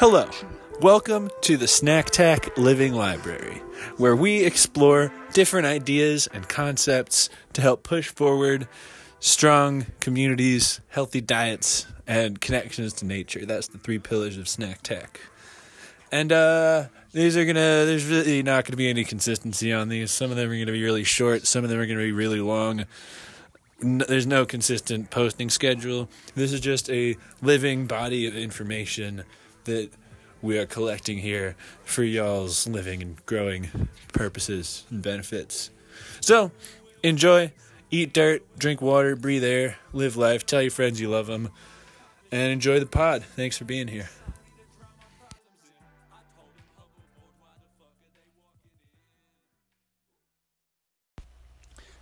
Hello. Welcome to the Snack Tack Living Library, where we explore different ideas and concepts to help push forward strong communities, healthy diets, and connections to nature. That's the three pillars of Snack Tack. And uh these are gonna there's really not gonna be any consistency on these. Some of them are gonna be really short, some of them are gonna be really long. N- there's no consistent posting schedule. This is just a living body of information that we are collecting here for y'all's living and growing purposes and benefits. So, enjoy, eat dirt, drink water, breathe air, live life, tell your friends you love them, and enjoy the pod. Thanks for being here.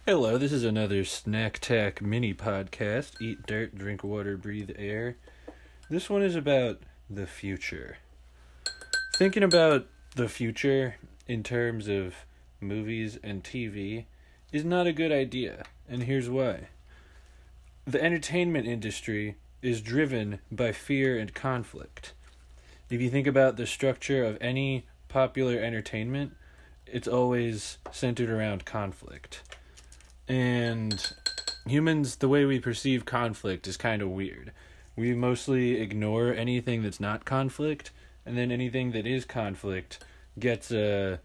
Hello, this is another Snack Tack mini podcast. Eat dirt, drink water, breathe air. This one is about the future. Thinking about the future in terms of movies and TV is not a good idea, and here's why. The entertainment industry is driven by fear and conflict. If you think about the structure of any popular entertainment, it's always centered around conflict. And humans, the way we perceive conflict is kind of weird. We mostly ignore anything that's not conflict, and then anything that is conflict gets a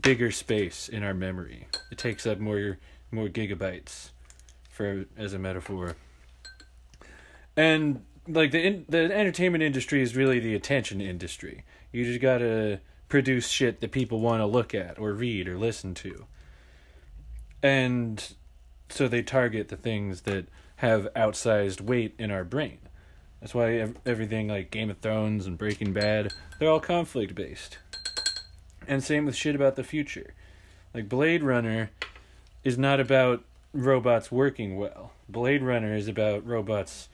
bigger space in our memory. It takes up more more gigabytes for as a metaphor. And like the in, the entertainment industry is really the attention industry. You just got to produce shit that people want to look at or read or listen to. And so they target the things that have outsized weight in our brain. That's why everything like Game of Thrones and Breaking Bad, they're all conflict based. And same with shit about the future. Like Blade Runner is not about robots working well. Blade Runner is about robots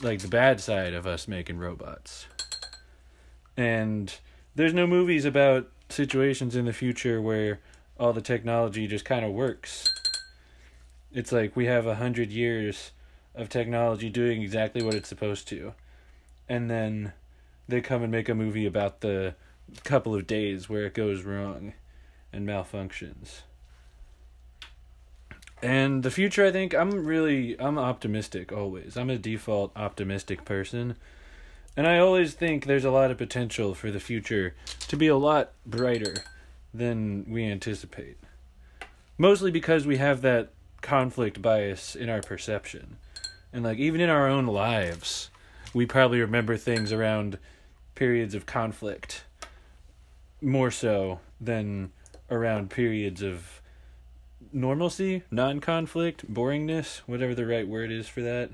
like the bad side of us making robots. And there's no movies about situations in the future where all the technology just kind of works it's like we have a hundred years of technology doing exactly what it's supposed to, and then they come and make a movie about the couple of days where it goes wrong and malfunctions. And the future, I think I'm really I'm optimistic always. I'm a default optimistic person. And I always think there's a lot of potential for the future to be a lot brighter than we anticipate. Mostly because we have that conflict bias in our perception. And like even in our own lives, we probably remember things around periods of conflict more so than around periods of normalcy, non-conflict, boringness, whatever the right word is for that.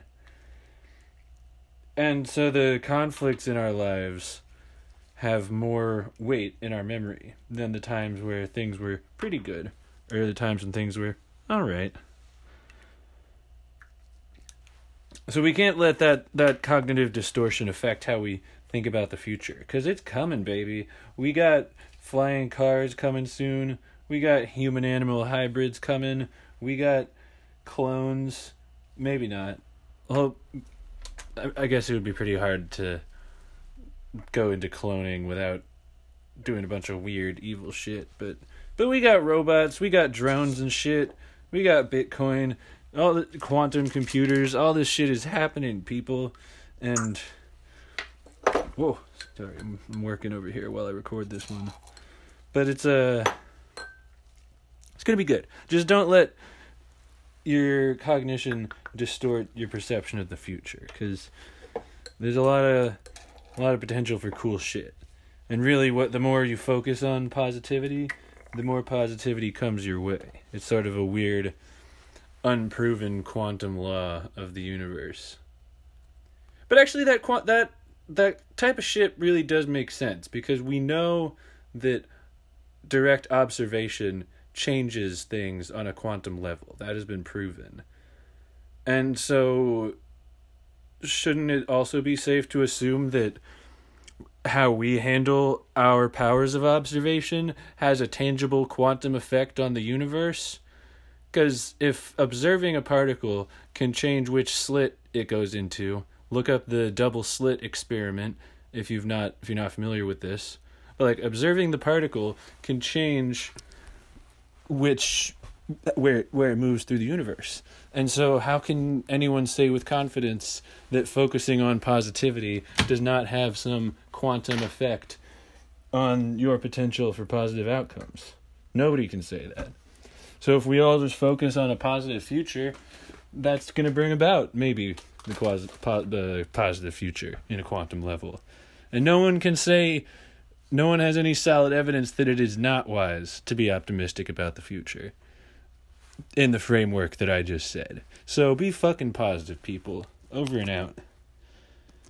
And so the conflicts in our lives have more weight in our memory than the times where things were pretty good or the times when things were all right. So we can't let that that cognitive distortion affect how we think about the future cuz it's coming, baby. We got flying cars coming soon. We got human animal hybrids coming. We got clones. Maybe not. Well, I guess it would be pretty hard to go into cloning without doing a bunch of weird evil shit, but but we got robots, we got drones and shit. We got Bitcoin all the quantum computers, all this shit is happening, people, and whoa, sorry, I'm, I'm working over here while I record this one, but it's a, uh, it's gonna be good. Just don't let your cognition distort your perception of the future, because there's a lot of a lot of potential for cool shit, and really, what the more you focus on positivity, the more positivity comes your way. It's sort of a weird unproven quantum law of the universe. But actually, that that that type of shit really does make sense because we know that direct observation changes things on a quantum level. That has been proven. And so shouldn't it also be safe to assume that how we handle our powers of observation has a tangible quantum effect on the universe? Because if observing a particle can change which slit it goes into, look up the double slit experiment if you've not if you're not familiar with this. But like observing the particle can change which where where it moves through the universe. And so how can anyone say with confidence that focusing on positivity does not have some quantum effect on your potential for positive outcomes? Nobody can say that. So if we all just focus on a positive future, that's going to bring about maybe the, quasi- po- the positive future in a quantum level. And no one can say, no one has any solid evidence that it is not wise to be optimistic about the future in the framework that I just said. So be fucking positive, people. Over and out.